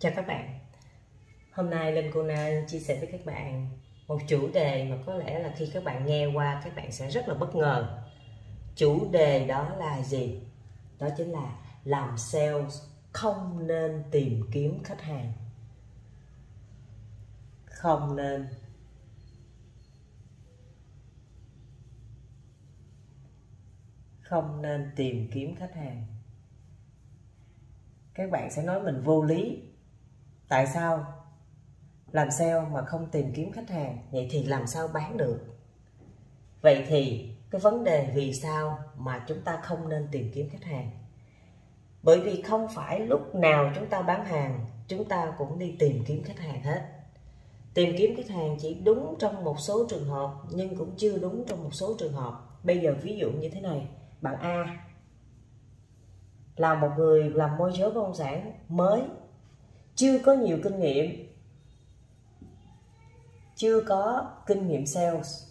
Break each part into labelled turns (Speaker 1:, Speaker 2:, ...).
Speaker 1: Chào các bạn. Hôm nay Linh Cô Na chia sẻ với các bạn một chủ đề mà có lẽ là khi các bạn nghe qua, các bạn sẽ rất là bất ngờ. Chủ đề đó là gì? Đó chính là làm sales không nên tìm kiếm khách hàng. Không nên. Không nên tìm kiếm khách hàng. Các bạn sẽ nói mình vô lý tại sao? Làm sale mà không tìm kiếm khách hàng? Vậy thì làm sao bán được? Vậy thì cái vấn đề vì sao mà chúng ta không nên tìm kiếm khách hàng? Bởi vì không phải lúc nào chúng ta bán hàng, chúng ta cũng đi tìm kiếm khách hàng hết. Tìm kiếm khách hàng chỉ đúng trong một số trường hợp, nhưng cũng chưa đúng trong một số trường hợp. Bây giờ ví dụ như thế này, bạn A là một người làm môi giới bất động sản mới chưa có nhiều kinh nghiệm. Chưa có kinh nghiệm sales.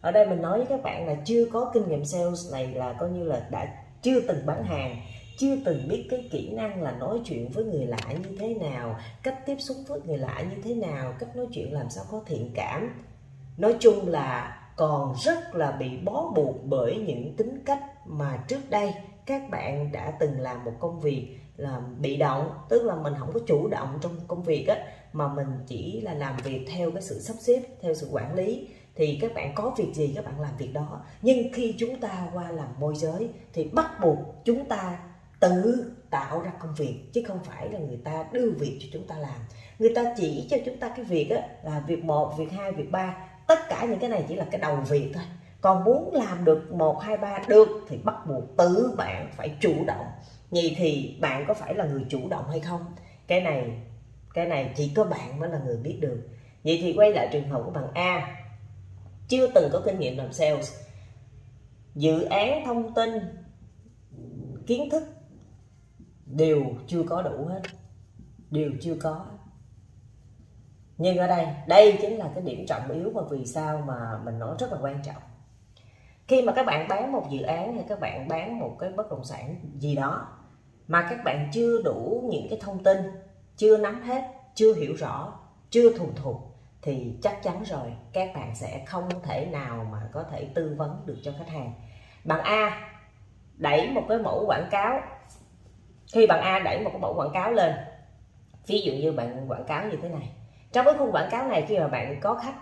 Speaker 1: Ở đây mình nói với các bạn là chưa có kinh nghiệm sales này là coi như là đã chưa từng bán hàng, chưa từng biết cái kỹ năng là nói chuyện với người lạ như thế nào, cách tiếp xúc với người lạ như thế nào, cách nói chuyện làm sao có thiện cảm. Nói chung là còn rất là bị bó buộc bởi những tính cách mà trước đây các bạn đã từng làm một công việc là bị động, tức là mình không có chủ động trong công việc á, mà mình chỉ là làm việc theo cái sự sắp xếp, theo sự quản lý, thì các bạn có việc gì các bạn làm việc đó. Nhưng khi chúng ta qua làm môi giới thì bắt buộc chúng ta tự tạo ra công việc, chứ không phải là người ta đưa việc cho chúng ta làm. Người ta chỉ cho chúng ta cái việc á, là việc một, việc hai, việc ba, tất cả những cái này chỉ là cái đầu việc thôi. Còn muốn làm được một, hai, ba được thì bắt buộc tự bạn phải chủ động vậy thì bạn có phải là người chủ động hay không? Cái này cái này chỉ có bạn mới là người biết được. Vậy thì quay lại trường hợp của bạn A. Chưa từng có kinh nghiệm làm sales. Dự án thông tin, kiến thức đều chưa có đủ hết. Đều chưa có. Nhưng ở đây đây chính là cái điểm trọng yếu mà vì sao mà mình nói rất là quan trọng. Khi mà các bạn bán một dự án hay các bạn bán một cái bất động sản gì đó mà các bạn chưa đủ những cái thông tin, chưa nắm hết, chưa hiểu rõ, chưa thuần thục, thì chắc chắn rồi, các bạn sẽ không thể nào mà có thể tư vấn được cho khách hàng. Bạn A đẩy một cái mẫu quảng cáo. Khi bạn A đẩy một cái mẫu quảng cáo lên, ví dụ như bạn quảng cáo như thế này. Trong cái khung quảng cáo này khi mà bạn có khách,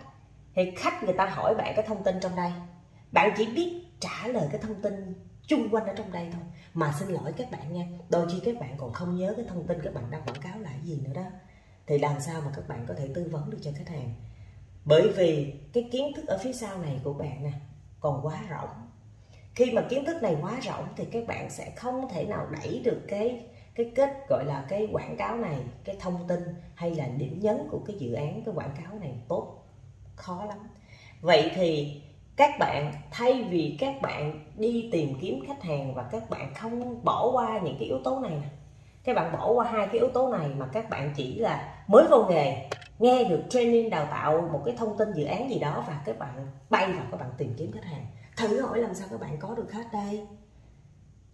Speaker 1: thì khách người ta hỏi bạn cái thông tin trong đây. Bạn chỉ biết trả lời cái thông tin chung quanh ở trong đây thôi. Mà xin lỗi các bạn nha, đôi khi các bạn còn không nhớ cái thông tin các bạn đang quảng cáo là gì nữa đó. Thì làm sao mà các bạn có thể tư vấn được cho khách hàng? Bởi vì cái kiến thức ở phía sau này của bạn nè, còn quá rộng. Khi mà kiến thức này quá rộng thì các bạn sẽ không thể nào đẩy được cái cái kết gọi là cái quảng cáo này, cái thông tin hay là điểm nhấn của cái dự án, cái quảng cáo này tốt. Khó lắm. Vậy thì các bạn thay vì các bạn đi tìm kiếm khách hàng và các bạn không bỏ qua những cái yếu tố này nè. Các bạn bỏ qua hai cái yếu tố này mà các bạn chỉ là mới vô nghề, nghe được training, đào tạo một cái thông tin, dự án gì đó và các bạn bay vào các bạn tìm kiếm khách hàng. Thử hỏi làm sao các bạn có được khách đây?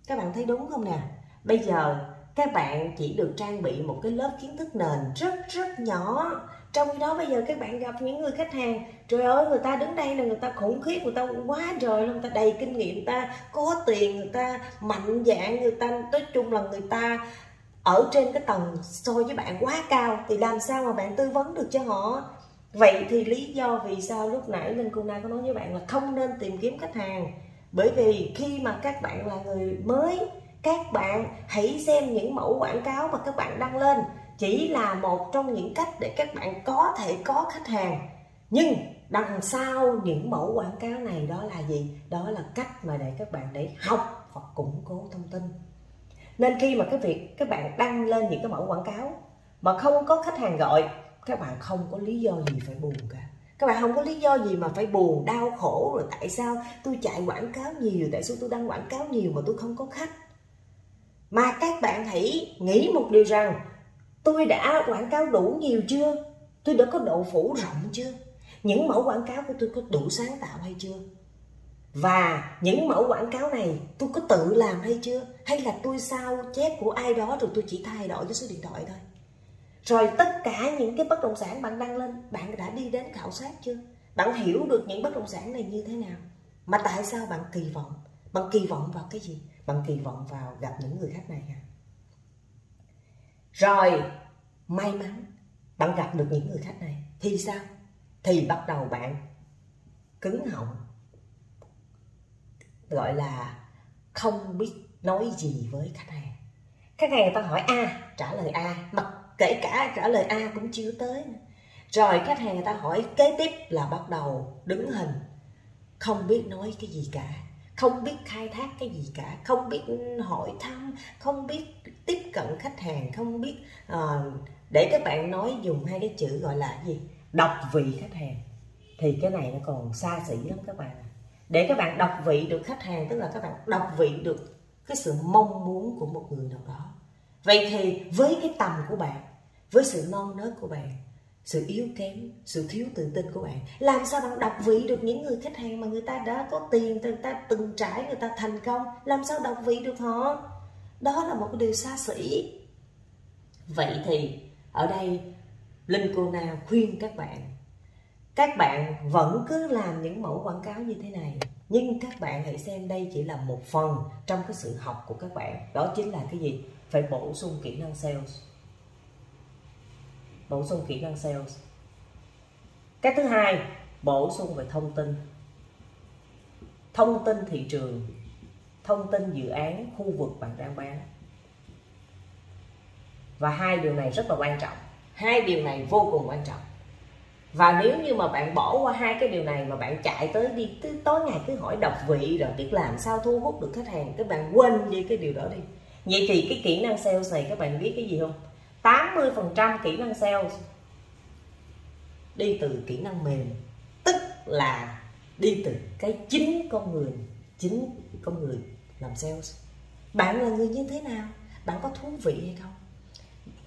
Speaker 1: Các bạn thấy đúng không nè? Bây giờ các bạn chỉ được trang bị một cái lớp kiến thức nền rất rất nhỏ trong khi đó bây giờ các bạn gặp những người khách hàng, trời ơi, người ta đứng đây là người ta khủng khiếp, người ta quá trời luôn, người ta đầy kinh nghiệm, người ta có tiền, người ta mạnh dạng người ta nói chung là người ta ở trên cái tầng so với bạn quá cao thì làm sao mà bạn tư vấn được cho họ? Vậy thì lý do vì sao lúc nãy linh cô na có nói với bạn là không nên tìm kiếm khách hàng. Bởi vì khi mà các bạn là người mới, các bạn hãy xem những mẫu quảng cáo mà các bạn đăng lên chỉ là một trong những cách để các bạn có thể có khách hàng. Nhưng đằng sau những mẫu quảng cáo này đó là gì? Đó là cách mà để các bạn để học hoặc củng cố thông tin. Nên khi mà cái việc các bạn đăng lên những cái mẫu quảng cáo mà không có khách hàng gọi, các bạn không có lý do gì phải buồn cả. Các bạn không có lý do gì mà phải buồn, đau khổ, rồi tại sao tôi chạy quảng cáo nhiều tại sao tôi đăng quảng cáo nhiều mà tôi không có khách? Mà các bạn hãy nghĩ một điều rằng tôi đã quảng cáo đủ nhiều chưa? Tôi đã có độ phủ rộng chưa? Những mẫu quảng cáo của tôi có đủ sáng tạo hay chưa? Và những mẫu quảng cáo này tôi có tự làm hay chưa? Hay là tôi sao chép của ai đó rồi tôi chỉ thay đổi cái số điện thoại thôi? Rồi tất cả những cái bất động sản bạn đăng lên, bạn đã đi đến khảo sát chưa? Bạn hiểu được những bất động sản này như thế nào? Mà tại sao bạn kỳ vọng? Bạn kỳ vọng vào cái gì? Bạn kỳ vọng vào gặp những người khách này à rồi, may mắn bạn gặp được những người khách này. Thì sao? Thì bắt đầu bạn cứng họng, gọi là không biết nói gì với khách hàng. Khách hàng người ta hỏi, a, trả lời a. Mặc kể cả trả lời a cũng chưa tới rồi khách hàng người ta hỏi kế tiếp là bắt đầu đứng hình, không biết nói cái gì cả không biết khai thác cái gì cả không biết hỏi thăm không biết tiếp cận khách hàng không biết uh, để các bạn nói dùng hai cái chữ gọi là gì? Đọc vị khách hàng. Thì cái này nó còn xa xỉ lắm các bạn để các bạn đọc vị được khách hàng tức là các bạn đọc vị được cái sự mong muốn của một người nào đó. Vậy thì với cái tầm của bạn với sự non nớt của bạn sự yếu kém, sự thiếu tự tin của bạn. Làm sao bạn đọc vị được những người khách hàng mà người ta đã có tiền, người ta từng trải, người ta thành công? Làm sao đọc vị được họ? Đó là một cái điều xa xỉ. Vậy thì, ở đây, linh cô na khuyên các bạn. Các bạn vẫn cứ làm những mẫu quảng cáo như thế này, nhưng các bạn hãy xem đây chỉ là một phần trong cái sự học của các bạn. Đó chính là cái gì? Phải bổ sung kỹ năng sales bổ sung kỹ năng sales. Cái thứ hai, bổ sung về thông tin. Thông tin thị trường, thông tin dự án, khu vực bạn đang bán. Và hai điều này rất là quan trọng. Hai điều này vô cùng quan trọng. Và nếu như mà bạn bỏ qua hai cái điều này mà bạn chạy tới đi tới tối ngày cứ hỏi độc vị rồi biết làm sao thu hút được khách hàng các bạn quên đi cái điều đó đi. Vậy thì cái kỹ năng sales này các bạn biết cái gì không? 80% kỹ năng sales. Đi từ kỹ năng mềm tức là đi từ cái chính con người chính con người làm sales. Bạn là người như thế nào? Bạn có thú vị hay không?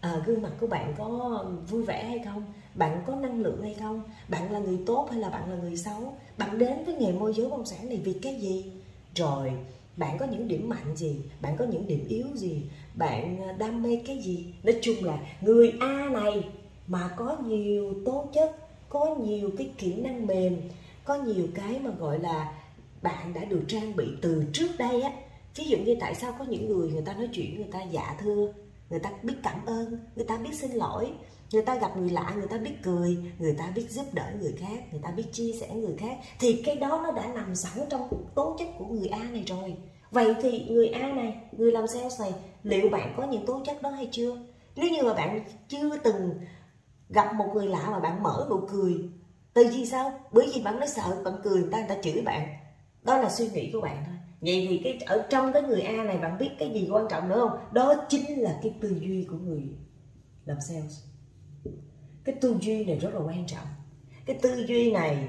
Speaker 1: À, gương mặt của bạn có vui vẻ hay không? Bạn có năng lượng hay không? Bạn là người tốt hay là bạn là người xấu? Bạn đến với nghề môi giới bất động sản này vì cái gì? Rồi bạn có những điểm mạnh gì? Bạn có những điểm yếu gì? Bạn à, đam mê cái gì? Nói chung là người a này mà có nhiều tố chất, có nhiều cái kỹ năng mềm, có nhiều cái mà gọi là bạn đã được trang bị từ trước đây á. Ví dụ như tại sao có những người người ta nói chuyện, người ta dạ thưa, người ta biết cảm ơn, người ta biết xin lỗi? Người ta gặp người lạ, người ta biết cười, người ta biết giúp đỡ người khác, người ta biết chia sẻ người khác. Thì cái đó nó đã nằm sẵn trong tố chất của người a này rồi. Vậy thì người a này, người làm sales này, liệu bạn có những tố chất đó hay chưa? Nếu như mà bạn chưa từng gặp một người lạ mà bạn mở nụ cười, từ vì sao? Bởi vì bạn nói sợ, bạn cười, người ta người ta chửi bạn. Đó là suy nghĩ của bạn thôi. Vậy thì cái, ở trong cái người a này, bạn biết cái gì quan trọng nữa không? Đó chính là cái tư duy của người làm sales cái tư duy này rất là quan trọng. Cái tư duy này,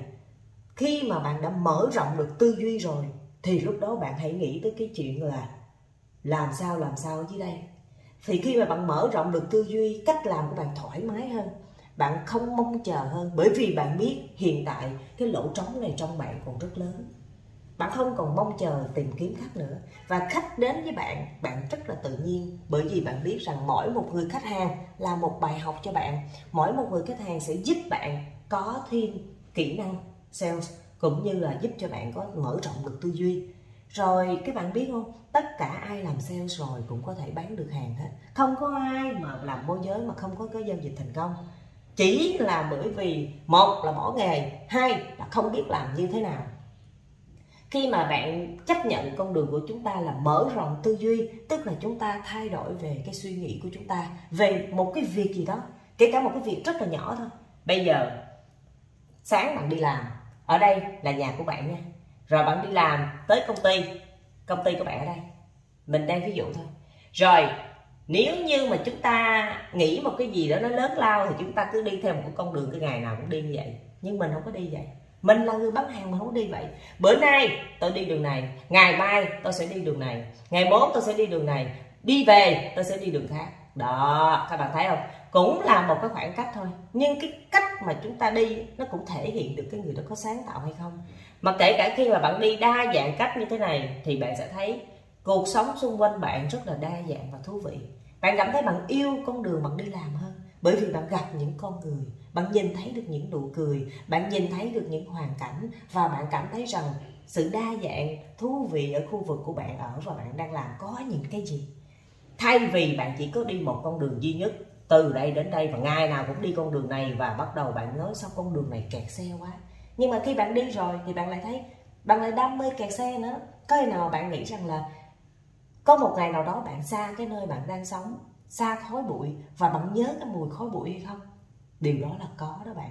Speaker 1: khi mà bạn đã mở rộng được tư duy rồi, thì lúc đó bạn hãy nghĩ tới cái chuyện là làm sao làm sao ở dưới đây. Thì khi mà bạn mở rộng được tư duy, cách làm của bạn thoải mái hơn, bạn không mong chờ hơn, bởi vì bạn biết hiện tại cái lỗ trống này trong bạn còn rất lớn bạn không còn mong chờ tìm kiếm khách nữa. Và khách đến với bạn bạn rất là tự nhiên, bởi vì bạn biết rằng mỗi một người khách hàng là một bài học cho bạn. Mỗi một người khách hàng sẽ giúp bạn có thêm kỹ năng sales, cũng như là giúp cho bạn có mở rộng được tư duy. Rồi, các bạn biết không? Tất cả ai làm sales rồi cũng có thể bán được hàng hết. Không có ai mà làm môi giới mà không có cái giao dịch thành công. Chỉ là bởi vì một là bỏ nghề, hai là không biết làm như thế nào khi mà bạn chấp nhận con đường của chúng ta là mở rộng tư duy, tức là chúng ta thay đổi về cái suy nghĩ của chúng ta, về một cái việc gì đó, kể cả một cái việc rất là nhỏ thôi. Bây giờ, sáng bạn đi làm, ở đây là nhà của bạn nha. Rồi bạn đi làm tới công ty công ty của bạn ở đây. Mình đang ví dụ thôi. Rồi, nếu như mà chúng ta nghĩ một cái gì đó nó lớn lao thì chúng ta cứ đi theo một cái con đường cái ngày nào cũng đi như vậy. Nhưng mình không có đi vậy mình là người bán hàng mà không đi vậy. Bữa nay tôi đi đường này, ngày mai tôi sẽ đi đường này, ngày mốt tôi sẽ đi đường này, đi về tôi sẽ đi đường khác. Đó, các bạn thấy không? Cũng là một cái khoảng cách thôi. Nhưng cái cách mà chúng ta đi nó cũng thể hiện được cái người đó có sáng tạo hay không. Mà kể cả khi mà bạn đi đa dạng cách như thế này, thì bạn sẽ thấy cuộc sống xung quanh bạn rất là đa dạng và thú vị. Bạn cảm thấy bạn yêu con đường bạn đi làm hơn bởi vì bạn gặp những con người bạn nhìn thấy được những nụ cười, bạn nhìn thấy được những hoàn cảnh và bạn cảm thấy rằng sự đa dạng, thú vị ở khu vực của bạn ở và bạn đang làm có những cái gì. Thay vì bạn chỉ có đi một con đường duy nhất, từ đây đến đây và ngày nào cũng đi con đường này và bắt đầu bạn nói sao con đường này kẹt xe quá. Nhưng mà khi bạn đi rồi thì bạn lại thấy, bạn lại đam mê kẹt xe nữa. Có khi nào bạn nghĩ rằng là có một ngày nào đó bạn xa cái nơi bạn đang sống, xa khói bụi và bạn nhớ cái mùi khói bụi hay không? Điều đó là có đó bạn.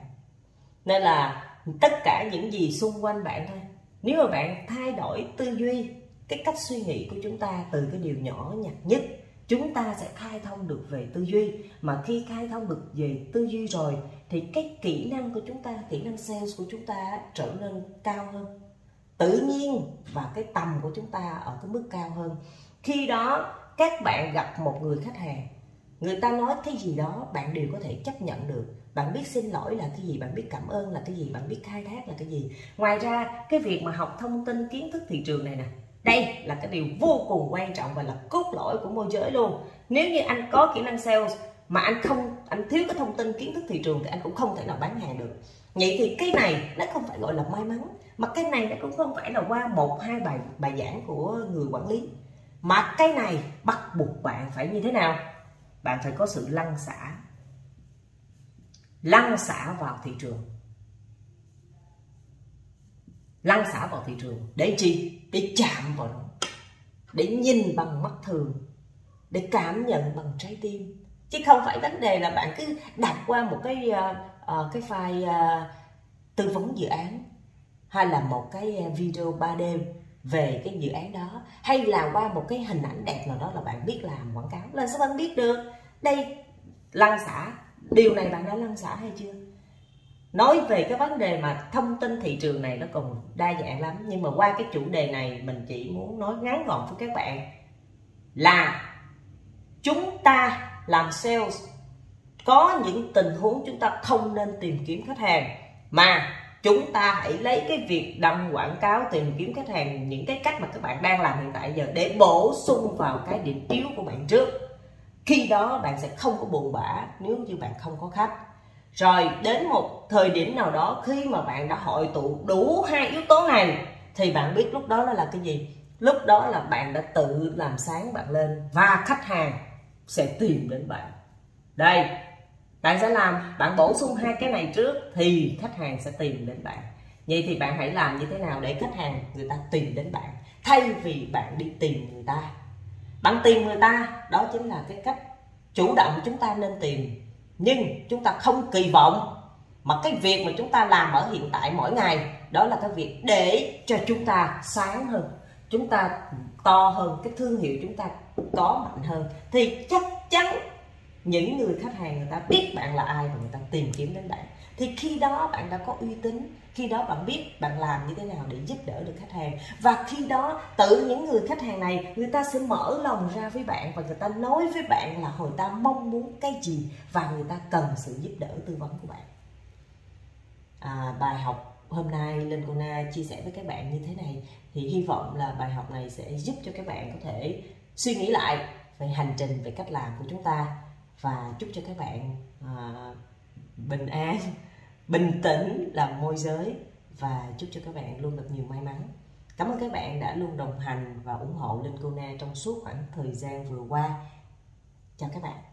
Speaker 1: Nên là tất cả những gì xung quanh bạn thôi. Nếu mà bạn thay đổi tư duy, cái cách suy nghĩ của chúng ta từ cái điều nhỏ nhặt nhất, chúng ta sẽ khai thông được về tư duy. Mà khi khai thông được về tư duy rồi, thì cái kỹ năng của chúng ta, kỹ năng sales của chúng ta trở nên cao hơn. Tự nhiên và cái tầm của chúng ta ở cái mức cao hơn. Khi đó, các bạn gặp một người khách hàng người ta nói cái gì đó bạn đều có thể chấp nhận được. Bạn biết xin lỗi là cái gì, bạn biết cảm ơn là cái gì, bạn biết khai thác là cái gì. Ngoài ra, cái việc mà học thông tin kiến thức thị trường này nè, đây là cái điều vô cùng quan trọng và là cốt lõi của môi giới luôn. Nếu như anh có kỹ năng sales mà anh không, anh thiếu cái thông tin kiến thức thị trường thì anh cũng không thể nào bán hàng được. Vậy thì cái này nó không phải gọi là may mắn, mà cái này nó cũng không phải là qua một, hai bài bài giảng của người quản lý. Mà cái này bắt buộc bạn phải như thế nào? Bạn phải có sự lăn xả. Lăn xả vào thị trường. Lăn xả vào thị trường để chi? Để chạm vào nó. Để nhìn bằng mắt thường. Để cảm nhận bằng trái tim. Chứ không phải vấn đề là bạn cứ đặt qua một cái uh, uh, cái file uh, tư vấn dự án hay là một cái video 3D về cái dự án đó, hay là qua một cái hình ảnh đẹp nào đó là bạn biết làm, quảng cáo là sao bạn biết được? Đây lăn xả điều này bạn đã lăn xả hay chưa? Nói về cái vấn đề mà thông tin thị trường này nó còn đa dạng lắm, nhưng mà qua cái chủ đề này mình chỉ muốn nói ngắn gọn với các bạn là chúng ta làm sales có những tình huống chúng ta không nên tìm kiếm khách hàng, mà chúng ta hãy lấy cái việc đăng quảng cáo, tìm kiếm khách hàng, những cái cách mà các bạn đang làm hiện tại giờ để bổ sung vào cái điểm yếu của bạn trước. Khi đó bạn sẽ không có buồn bã nếu như bạn không có khách. Rồi, đến một thời điểm nào đó khi mà bạn đã hội tụ đủ hai yếu tố này, thì bạn biết lúc đó nó là cái gì? Lúc đó là bạn đã tự làm sáng bạn lên và khách hàng sẽ tìm đến bạn. Đây bạn sẽ làm, bạn bổ sung hai cái này trước thì khách hàng sẽ tìm đến bạn. Vậy thì bạn hãy làm như thế nào để khách hàng người ta tìm đến bạn, thay vì bạn đi tìm người ta? Bạn tìm người ta, đó chính là cái cách chủ động chúng ta nên tìm. Nhưng chúng ta không kỳ vọng mà cái việc mà chúng ta làm ở hiện tại mỗi ngày, đó là cái việc để cho chúng ta sáng hơn, chúng ta to hơn, cái thương hiệu chúng ta có mạnh hơn, thì chắc chắn những người khách hàng người ta biết bạn là ai và người ta tìm kiếm đến bạn. Thì khi đó bạn đã có uy tín khi đó bạn biết bạn làm như thế nào để giúp đỡ được khách hàng. Và khi đó tự những người khách hàng này người ta sẽ mở lòng ra với bạn và người ta nói với bạn là hồi ta mong muốn cái gì và người ta cần sự giúp đỡ tư vấn của bạn. À, bài học hôm nay Linh cô na chia sẻ với các bạn như thế này. Thì hy vọng là bài học này sẽ giúp cho các bạn có thể suy nghĩ lại về hành trình về cách làm của chúng ta và chúc cho các bạn à, bình an bình tĩnh làm môi giới. Và chúc cho các bạn luôn được nhiều may mắn. Cảm ơn các bạn đã luôn đồng hành và ủng hộ linh cô na trong suốt khoảng thời gian vừa qua. Chào các bạn.